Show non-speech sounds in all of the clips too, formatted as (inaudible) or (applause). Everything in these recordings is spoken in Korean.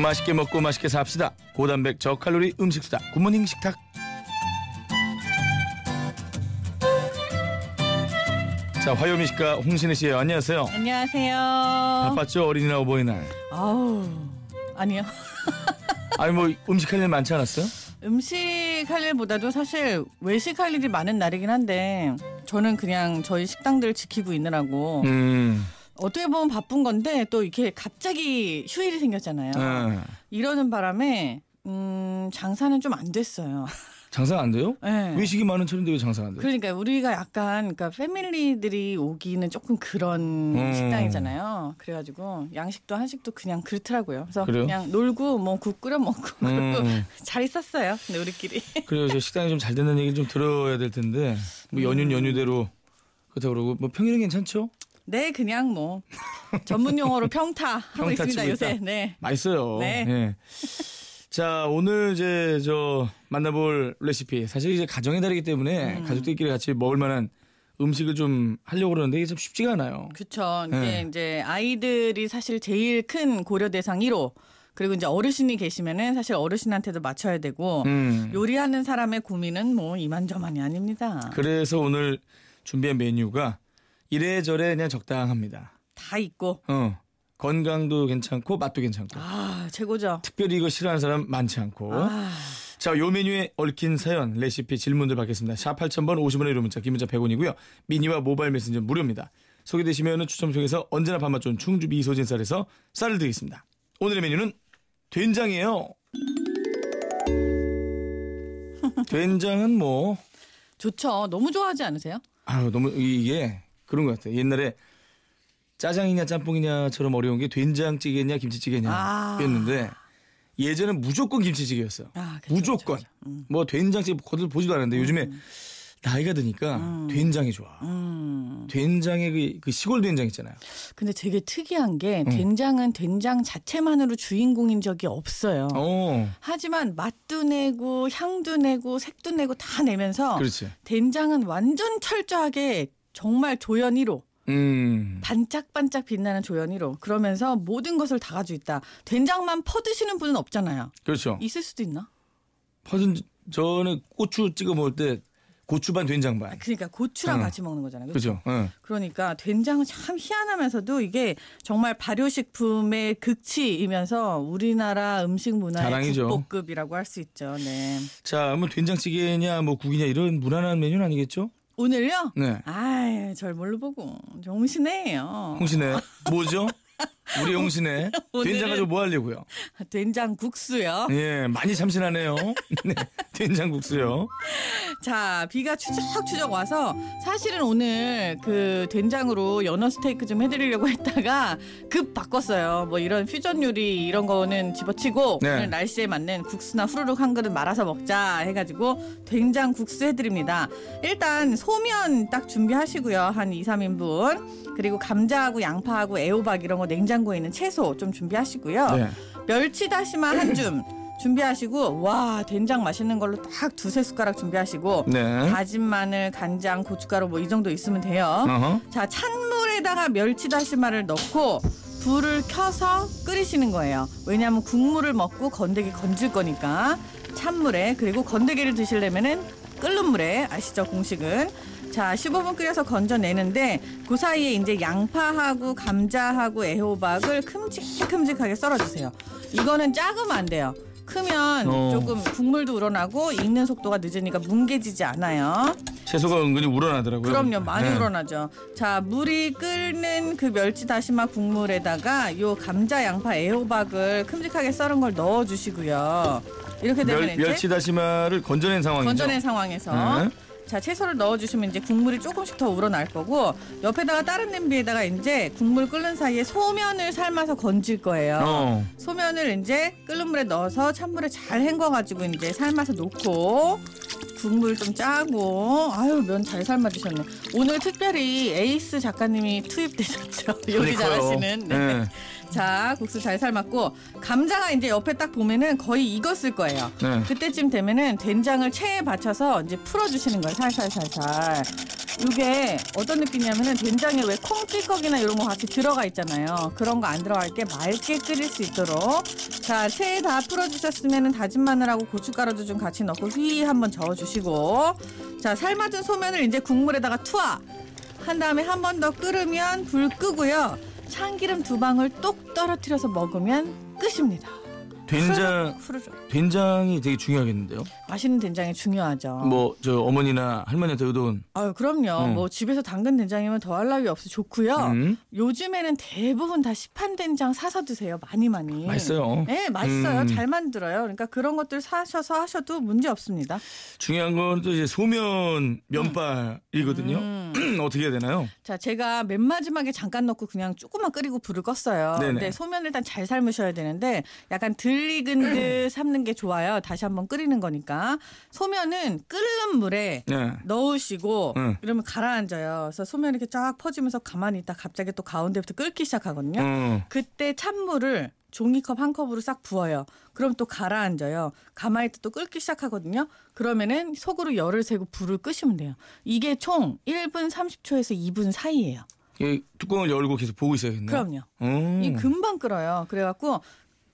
맛있게 먹고 맛있게 삽시다. 고단백 저칼로리 음식 수다. 굿모닝 식탁. 자 화요미 식가 홍신혜 씨 안녕하세요. 안녕하세요. 바빴죠 어린이날 어버이날. 아우 아니요. (laughs) 아니 뭐 음식 할 일 많지 않았어요? 음식 할 일보다도 사실 외식 할 일이 많은 날이긴 한데 저는 그냥 저희 식당들 지키고 있느라고 음. 어떻게 보면 바쁜 건데 또 이렇게 갑자기 휴일이 생겼잖아요. 네. 이러는 바람에 음, 장사는 좀 안 됐어요. (laughs) 장사 안 돼요? 네. 외식이 많은 차인데 왜 장사 안 돼요? 그러니까 우리가 약간 그러니까 패밀리들이 오기는 조금 그런 음. 식당이잖아요. 그래가지고 양식도 한식도 그냥 그렇더라고요. 그래서 그래요? 그냥 놀고 뭐 국 끓여 먹고 음. (laughs) 잘 있었어요. 근데 우리끼리. (laughs) 그래요. 저 식당이 좀 잘 된다는 얘기 좀 들어야 될 텐데 뭐 연휴 음. 연휴대로 그렇다고 그러고 뭐 평일은 괜찮죠? 네, 그냥 뭐 전문 용어로 평타 하고 평타 있습니다 요새. 있다. 네. 맛있어요. 네. 예. 자 오늘 이제 저 만나볼 레시피 사실 이제 가정의 달이기 때문에 음. 가족들끼리 같이 먹을 만한 음식을 좀 하려고 그러는데 이게 좀 쉽지가 않아요. 그렇죠. 이게 네. 이제 아이들이 사실 제일 큰 고려 대상 1호. 그리고 이제 어르신이 계시면은 사실 어르신한테도 맞춰야 되고 음. 요리하는 사람의 고민은 뭐 이만저만이 아닙니다. 그래서 오늘 준비한 메뉴가 이래저래 그냥 적당합니다. 다 있고. 어 건강도 괜찮고 맛도 괜찮고 아, 최고죠. 특별히 이거 싫어하는 사람 많지 않고 아, 자, 요 메뉴에 얽힌 사연, 레시피, 질문들 받겠습니다. 샵 8000번 50원의 유료 문자, 기문자 100원이고요. 미니와 모바일 메신저 무료입니다. 소개되시면 추첨 통해서 언제나 밥맛 좋은 충주 미소진 쌀에서 쌀을 드리겠습니다. 오늘의 메뉴는 된장이에요. (laughs) 된장은 뭐, 좋죠. 너무 좋아하지 않으세요? 아유, 너무 이게 그런 것 같아요. 옛날에 짜장이냐 짬뽕이냐처럼 어려운 게 된장찌개냐 아. 김치찌개냐였는데 예전엔 무조건 김치찌개였어요. 아, 그쵸, 무조건. 그쵸, 그쵸. 음. 뭐 된장찌개 거들 보지도 않았는데 요즘에 나이가 드니까 된장이 좋아. 음. 된장의 그, 그 시골 된장 있잖아요. 근데 되게 특이한 게 음. 된장은 된장 자체만으로 주인공인 적이 없어요. 어, 하지만 맛도 내고 향도 내고 색도 내고 다 내면서 그렇지. 된장은 완전 철저하게 정말 조연 1호. 음, 반짝반짝 빛나는 조연 1호. 그러면서 모든 것을 다 가지고 있다. 된장만 퍼드시는 분은 없잖아요. 그렇죠. 있을 수도 있나? 퍼든 전에 고추 찍어 먹을 때 고추 반 된장 반. 그러니까 고추랑 응. 같이 먹는 거잖아요. 그렇죠? 그렇죠. 응. 그러니까 된장은 참 희한하면서도 이게 정말 발효식품의 극치이면서 우리나라 음식 문화의 자랑이죠. 국보급이라고 할 수 있죠. 네. 자, 뭐 된장찌개냐 뭐 국이냐 이런 무난한 메뉴는 아니겠죠? 오늘요? 네. 아이, 절 뭘로 보고 정신해요. 홍신혜 뭐죠? (laughs) 우리 (laughs) 오늘은- 된장 가지고 뭐 하려고요? 된장 국수요. 예, 많이 참신하네요. (laughs) 네, 된장 국수요. 자, 비가 추적추적 와서 사실은 오늘 그 된장으로 연어 스테이크 좀 해드리려고 (laughs) 했다가 급 바꿨어요. 뭐 이런 퓨전 요리 이런 거는 집어치고 네. 오늘 날씨에 맞는 국수나 후루룩 한 그릇 말아서 먹자 해가지고 된장 국수 해드립니다. 일단 소면 딱 준비하시고요. 한 2, 3인분. 그리고 감자하고 양파하고 애호박 이런 거 냉장고에 있는 채소 좀 준비하시고요. 네. 멸치 다시마 한 줌 (clears throat) 준비하시고 와 된장 맛있는 걸로 딱 두세 숟가락 준비하시고 네. 다진 마늘, 간장, 고춧가루 뭐 이 정도 있으면 돼요. 어허. 자 찬물에다가 멸치 다시마를 넣고 불을 켜서 끓이시는 거예요. 왜냐하면 국물을 먹고 건더기 건질 거니까 찬물에 그리고 건더기를 드시려면은 끓는 물에 아시죠 공식은 자 15분 끓여서 건져내는데 그 사이에 이제 양파하고 감자하고 애호박을 큼직큼직하게 썰어주세요. 이거는 작으면 안 돼요. 크면 어. 조금 국물도 우러나고 익는 속도가 늦으니까 뭉개지지 않아요. 채소가 은근히 우러나더라고요. 그럼요 많이 네. 우러나죠 자 물이 끓는 그 멸치 다시마 국물에다가 요 감자 양파 애호박을 큼직하게 썰은 걸 넣어주시고요 이렇게 되면 멸, 이제 멸치 다시마를 건져낸 상황이죠. 건져낸 상황에서 네. 자 채소를 넣어주시면 이제 국물이 조금씩 더 우러날 거고 옆에다가 다른 냄비에다가 이제 국물 끓는 사이에 소면을 삶아서 건질 거예요 어. 소면을 이제 끓는 물에 넣어서 찬물에 잘 헹궈가지고 이제 삶아서 놓고 국물 좀 짜고 아유 면 잘 삶아 주셨네. 오늘 특별히 에이스 작가님이 투입되셨죠. (laughs) 요리 그러니까요. 잘하시는. 네. 네. 자 국수 잘 삶았고 감자가 이제 옆에 딱 보면은 거의 익었을 거예요. 네. 그때쯤 되면은 된장을 체에 받쳐서 이제 풀어주시는 거예요. 살살살살. 이게 어떤 느낌이냐면은 된장에 왜 콩찌꺼기나 이런 거 같이 들어가 있잖아요. 그런 거 안 들어갈 게 맑게 끓일 수 있도록. 자, 새다 풀어주셨으면은 다진 마늘하고 고춧가루도 좀 같이 넣고 휘 한번 저어주시고. 자, 삶아둔 소면을 이제 국물에다가 투하. 한 다음에 한 번 더 끓으면 불 끄고요. 참기름 두 방울 똑 떨어뜨려서 먹으면 끝입니다. 된장 후루룩. 된장이 되게 중요하겠는데요. 맛있는 된장이 중요하죠. 뭐 저 어머니나 할머니한테 의도는 아유 그럼요. 음. 뭐 집에서 담근 된장이면 더할 나위 없어 좋고요. 음, 요즘에는 대부분 다 시판 된장 사서 드세요. 많이 많이. 맛있어요. 네, 맛있어요. 음. 잘 만들어요. 그러니까 그런 것들 사셔서 하셔도 문제 없습니다. 중요한 건 또 이제 소면 면발이거든요. 음. (clears throat) 어떻게 해야 되나요? 자, 제가 맨 마지막에 잠깐 넣고 그냥 조금만 끓이고 불을 껐어요. 네네. 근데 소면을 일단 잘 삶으셔야 되는데 약간 익은 듯 삶는 게 좋아요. 다시 한번 끓이는 거니까. 소면은 끓는 물에 네. 넣으시고 응. 이러면 가라앉아요. 그래서 소면이 이렇게 쫙 퍼지면서 가만히 있다 갑자기 또 가운데부터 끓기 시작하거든요. 어. 그때 찬물을 종이컵 한 컵으로 싹 부어요. 그럼 또 가라앉아요. 가만히 있다 또 끓기 시작하거든요. 그러면은 속으로 열을 세고 불을 끄시면 돼요. 이게 총 1분 30초에서 2분 사이예요. 이 뚜껑을 열고 계속 보고 있어야겠네요. 그럼요. 어. 이 금방 끓어요. 그래갖고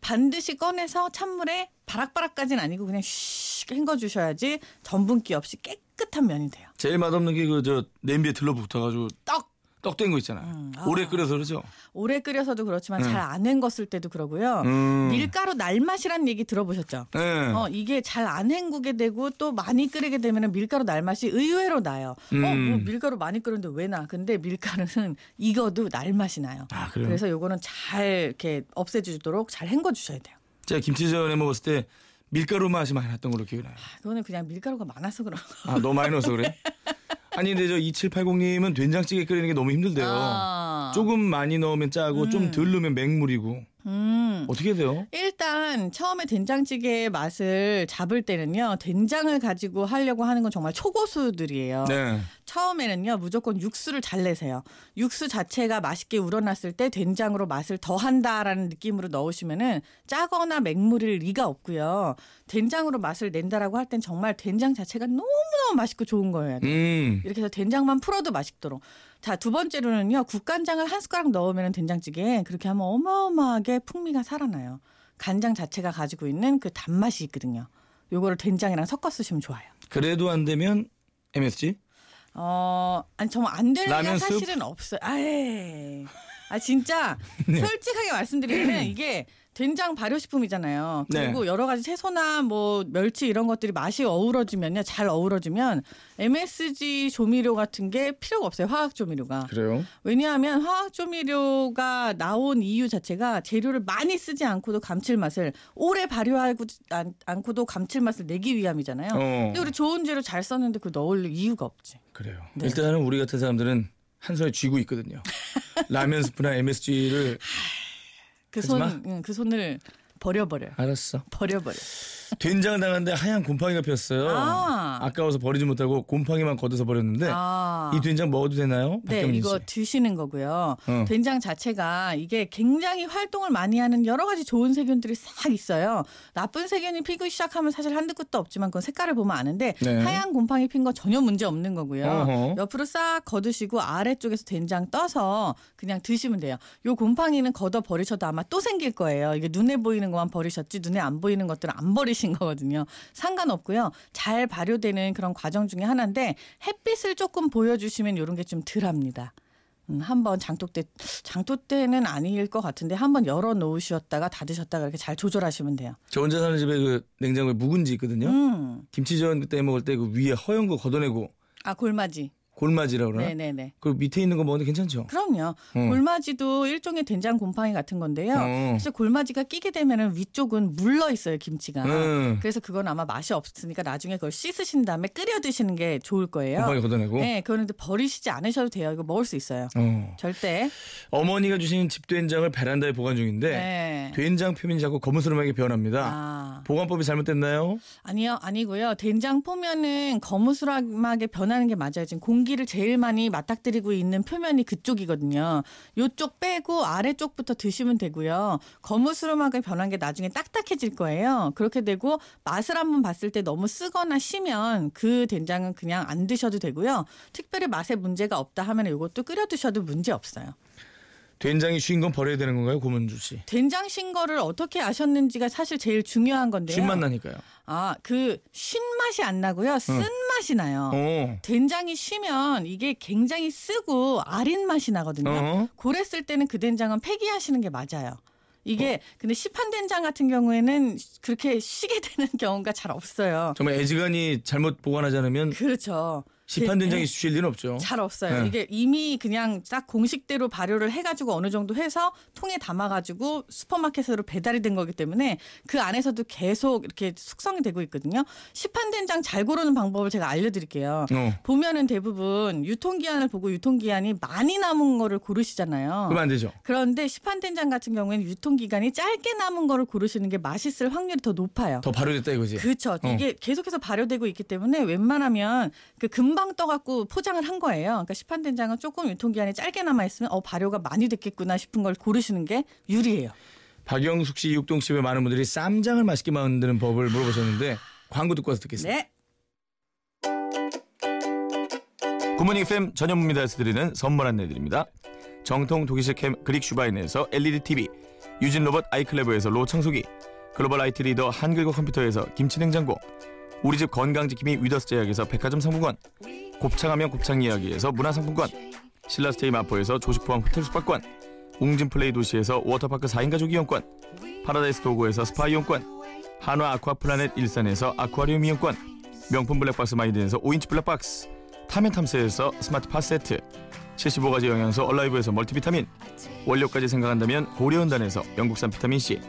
반드시 꺼내서 찬물에 바락바락까지는 아니고 그냥 슉 헹궈 주셔야지 전분기 없이 깨끗한 면이 돼요. 제일 맛없는 게 그 저 냄비에 들러붙어가지고 떡 떡된 거 있잖아요. 음, 아. 오래 끓여서 그러죠. 오래 끓여서도 그렇지만 음. 잘안 헹궜을 때도 그러고요. 음. 밀가루 날맛이란 얘기 들어보셨죠? 네. 어, 이게 잘 안 헹구게 되고 또 많이 끓이게 되면 밀가루 날맛이 의외로 나요. 어, 뭐 음. 밀가루 많이 끓는데 왜 나? 근데 밀가루는 (laughs) 익어도 날맛이 나요. 아. 그래서 요거는 잘 이렇게 없애주도록 잘 헹궈 주셔야 돼요. 제가 김치전에 먹었을 때 밀가루 맛이 많이 났던 걸로 기억이 나요. 아, 그거는 그냥 밀가루가 많아서 그런 거. 아 너무 많이 넣어서 그래? (laughs) 아니 근데 저 2780님은 된장찌개 끓이는 게 너무 힘들대요. 아. 조금 많이 넣으면 짜고 좀 음. 덜 넣으면 맹물이고 음. 어떻게 돼요? 일단 처음에 된장찌개의 맛을 잡을 때는요 된장을 가지고 하려고 하는 건 정말 초고수들이에요. 네. 처음에는요 무조건 육수를 잘 내세요. 육수 자체가 맛있게 우러났을 때 된장으로 맛을 더한다라는 느낌으로 넣으시면은 짜거나 맹물일 리가 없고요. 된장으로 맛을 낸다라고 할 땐 정말 된장 자체가 너무 너무 맛있고 좋은 거예요. 음. 이렇게 해서 된장만 풀어도 맛있도록. 자, 두 번째로는요. 국간장을 한 숟가락 넣으면 된장찌개에 그렇게 하면 어마어마하게 풍미가 살아나요. 간장 자체가 가지고 있는 그 단맛이 있거든요. 요거를 된장이랑 섞어 쓰시면 좋아요. 그래도 안 되면 MSG? 어, 아니 정말 안 되는 게 라면? 사실은 없어요. 아예. 아 진짜 (laughs) 네. 솔직하게 말씀드리면 (clears throat) 이게 된장 발효식품이잖아요. 그리고 네. 여러 가지 채소나 뭐 멸치 이런 것들이 맛이 어우러지면요, 잘 어우러지면 MSG 조미료 같은 게 필요가 없어요. 화학 조미료가. 그래요? 왜냐하면 화학 조미료가 나온 이유 자체가 재료를 많이 쓰지 않고도 감칠맛을 오래 발효하고 않, 않고도 감칠맛을 내기 위함이잖아요. 어. 근데 우리 좋은 재료 잘 썼는데 그 넣을 이유가 없지. 그래요. 네. 일단은 우리 같은 사람들은 한 손에 쥐고 있거든요. 라면 스프나 MSG를 그 손, 그 손을 버려버려. 알았어. 버려버려. 된장을 담았는데 하얀 곰팡이가 피었어요. 아. 아까워서 버리지 못하고 곰팡이만 걷어서 버렸는데 아. 이 된장 먹어도 되나요? 네, 박경민 이거 씨. 드시는 거고요. 어. 된장 자체가 이게 굉장히 활동을 많이 하는 여러 가지 좋은 세균들이 싹 있어요. 나쁜 세균이 피기 시작하면 사실 한두 끝도 없지만 그건 색깔을 보면 아는데 네. 하얀 곰팡이 핀 거 전혀 문제 없는 거고요. 어허. 옆으로 싹 걷으시고 아래쪽에서 된장 떠서 그냥 드시면 돼요. 요 곰팡이는 걷어 버리셔도 아마 또 생길 거예요. 이게 눈에 보이는 것만 버리셨지 눈에 안 보이는 것들은 안 버리 신 거거든요. 상관없고요. 잘 발효되는 그런 과정 중에 하나인데 햇빛을 조금 보여주시면 이런 게 좀 덜합니다. 음, 한번 장독 때 장독 때는 아닐 것 같은데 한번 열어 놓으셨다가 닫으셨다가 이렇게 잘 조절하시면 돼요. 저 혼자 사는 집에 그 냉장고에 묵은지 있거든요. 음. 김치전 그때 먹을 때 그 위에 허연 거 걷어내고 아 골마지. 골마지라 그러나? 네네네. 그 밑에 있는 거 먹는데 괜찮죠? 그럼요. 어. 골마지도 일종의 된장 곰팡이 같은 건데요. 어. 사실 골마지가 끼게 되면은 위쪽은 물러 있어요 김치가. 음. 그래서 그건 아마 맛이 없으니까 나중에 그걸 씻으신 다음에 끓여 드시는 게 좋을 거예요. 곰팡이 걷어내고. 네, 그런데 버리시지 않으셔도 돼요. 이거 먹을 수 있어요. 어. 절대. 어머니가 주신 집 된장을 베란다에 보관 중인데 네. 된장 표면이 자꾸 거무스름하게 변합니다. 아, 보관법이 잘못됐나요? 아니요, 아니고요. 된장 포면은 거무스름하게 변하는 게 맞아요. 지금 공 기를 제일 많이 맞닥뜨리고 있는 표면이 그쪽이거든요. 요쪽 빼고 아래쪽부터 드시면 되고요. 거무스름하게 변한 게 나중에 딱딱해질 거예요. 그렇게 되고 맛을 한번 봤을 때 너무 쓰거나 시면 그 된장은 그냥 안 드셔도 되고요. 특별히 맛에 문제가 없다 하면 이것도 끓여 드셔도 문제 없어요. 된장이 쉰 건 버려야 되는 건가요, 고문주 씨? 된장 신 거를 어떻게 아셨는지가 사실 제일 중요한 건데요. 쉰맛 나니까요. 아, 그 신맛이 안 나고요. 쓴 맛이 나요. 어. 된장이 쉬면 이게 굉장히 쓰고 아린 맛이 나거든요. 어. 그랬을 때는 그 된장은 폐기하시는 게 맞아요. 이게 근데 시판 된장 같은 경우에는 그렇게 쉬게 (laughs) 되는 경우가 잘 없어요. 정말 애지간히 잘못 보관하지 않으면 그렇죠. 시판 그- 된장이 쉴 리는 없죠. 잘 없어요. 네. 이게 이미 그냥 딱 공식대로 발효를 해가지고 어느 정도 해서 통에 담아가지고 슈퍼마켓으로 배달이 된 거기 때문에 그 안에서도 계속 이렇게 숙성이 되고 있거든요. 시판 된장 잘 고르는 방법을 제가 알려드릴게요. 어. 보면은 대부분 유통기한을 보고 유통기한이 많이 남은 거를 고르시잖아요. 그러면 안 되죠. 그런데 시판 된장 같은 경우에는 유통기간이 짧게 남은 거를 고르시는 게 맛있을 확률이 더 높아요. 더 발효됐다 이거지. 그렇죠. 어. 이게 계속해서 발효되고 있기 때문에 웬만하면 그 금방 떠갖고 포장을 한 거예요. 그러니까 시판 된장은 조금 유통기한이 짧게 남아 있으면 어 발효가 많이 됐겠구나 싶은 걸 고르시는 게 유리해요. 박영숙 씨, 육동 씨외 많은 분들이 쌈장을 맛있게 만드는 법을 물어보셨는데 광고 듣고 와서 듣겠습니다. 네. 굿모닝 FM 전현무입니다에서 드리는 선물 안내드립니다. 정통 독일식 캠핑 그릴 슈바인에서 LED TV, 유진 로봇 아이클레버에서 로봇 청소기, 글로벌 IT 리더 한글과 컴퓨터에서 김치 냉장고, 우리 집 건강지킴이 위더스 제약에서 백화점 상품권, 곱창하면 곱창 이야기에서 문화상품권, 신라스테이 마포에서 조식 포함 호텔 숙박권, 웅진 플레이 도시에서 워터파크 4인 가족 이용권, 파라다이스 도고에서 스파 이용권, 한화 아쿠아 플라넷 일산에서 아쿠아리움 이용권, 명품 블랙박스 마이든에서 5인치 블랙박스, 타면 탐스에서 스마트 팟 세트, 75가지 영양소 얼라이브에서 멀티비타민, 원료까지 생각한다면 고려은단에서 영국산 비타민C,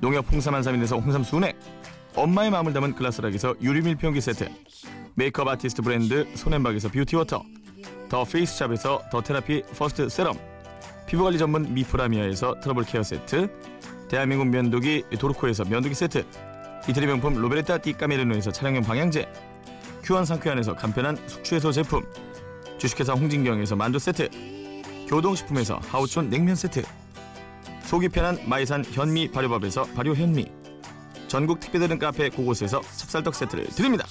농협 홍삼 한삼인에서 홍삼 순액, 엄마의 마음을 담은 글라스락에서 유리 밀폐용기 세트, 메이크업 아티스트 브랜드 손앤박에서 뷰티워터, 더 페이스샵에서 더 테라피 퍼스트 세럼, 피부관리 전문 미프라미아에서 트러블 케어 세트, 대한민국 면도기 도르코에서 면도기 세트, 이태리 명품 로베르타 디 까메리노에서 차량용 방향제, 큐안 상쾌한에서 간편한 숙취해소 제품, 주식회사 홍진경에서 만두 세트, 교동식품에서 하우촌 냉면 세트, 속이 편한 마이산 현미 발효밥에서 발효 현미, 전국 택배되는 카페 곳곳에서 찹쌀떡 세트를 드립니다.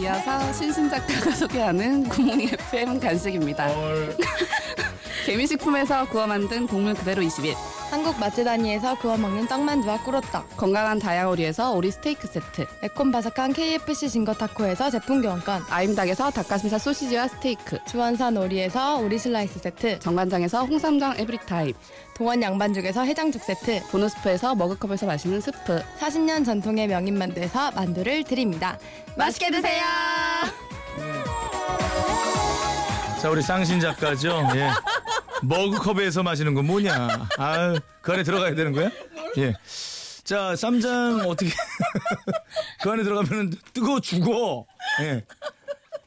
이어서 신신 작가가 소개하는 굿모닝 FM 간식입니다. (laughs) 개미식품에서 구워 만든 곡물 그대로 20일, 한국 단위에서 구워 먹는 떡만두와 꿀호떡 건강한 다이아오리에서 오리 스테이크 세트, 매콤 바삭한 KFC 징거 타코에서 제품 교환권. 아임닭에서 닭가슴살 소시지와 스테이크, 주원산 오리에서 오리 슬라이스 세트. 정관장에서 홍삼정 에브리타임, 동원 양반죽에서 해장죽 세트. 보너스프에서 머그컵에서 마시는 스프, 40년 전통의 명인 만두에서 만두를 드립니다. 맛있게 드세요! 자 우리 쌍신 작가죠. 예. 머그컵에서 마시는 건 뭐냐? 아유 그 안에 들어가야 되는 거야? 예. 자 쌈장 어떻게 (laughs) 그 안에 들어가면 뜨거워 죽어. 예.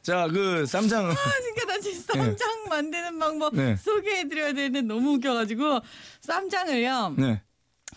자 그 쌈장 그러니까 나 지금 쌈장 만드는 방법 네. 소개해드려야 되는데 너무 웃겨가지고 쌈장을요 네.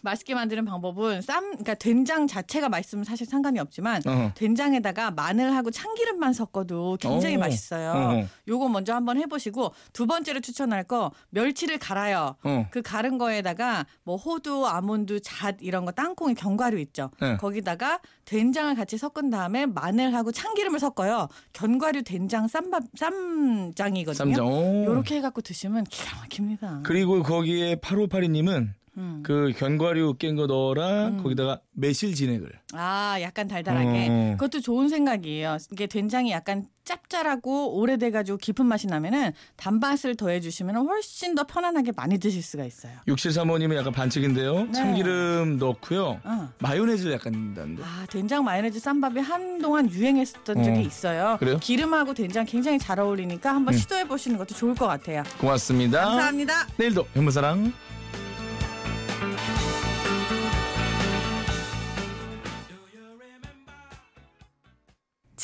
맛있게 만드는 방법은 쌈 그러니까 된장 자체가 맛있으면 사실 상관이 없지만 어. 된장에다가 마늘하고 참기름만 섞어도 굉장히 오. 맛있어요. 어. 요거 먼저 한번 해보시고 두 번째로 추천할 거 멸치를 갈아요. 어. 그 갈은 거에다가 뭐 호두, 아몬드, 잣 이런 거 땅콩이 견과류 있죠. 네. 거기다가 된장을 같이 섞은 다음에 마늘하고 참기름을 섞어요. 견과류 된장 쌈밥 쌈장이거든요. 쌈장. 오. 요렇게 해갖고 드시면 기가 막힙니다. 그리고 거기에 8582님은 음. 그 견과류 깬 거 넣어라 거기다가 매실 진액을 아, 약간 달달하게. 어. 그것도 좋은 생각이에요. 이게 된장이 약간 짭짤하고 오래돼가지고 깊은 맛이 나면은 단맛을 더해주시면 훨씬 더 편안하게 많이 드실 수가 있어요. 6735님은 약간 반칙인데요. 네. 참기름 넣고요. 어. 마요네즈를 약간 넣는다는데. 아, 된장 마요네즈 쌈밥이 한동안 유행했었던 적이 어. 있어요. 그래요? 기름하고 된장 굉장히 잘 어울리니까 한번 시도해 보시는 것도 좋을 것 같아요. 고맙습니다. 감사합니다. 내일도 현무사랑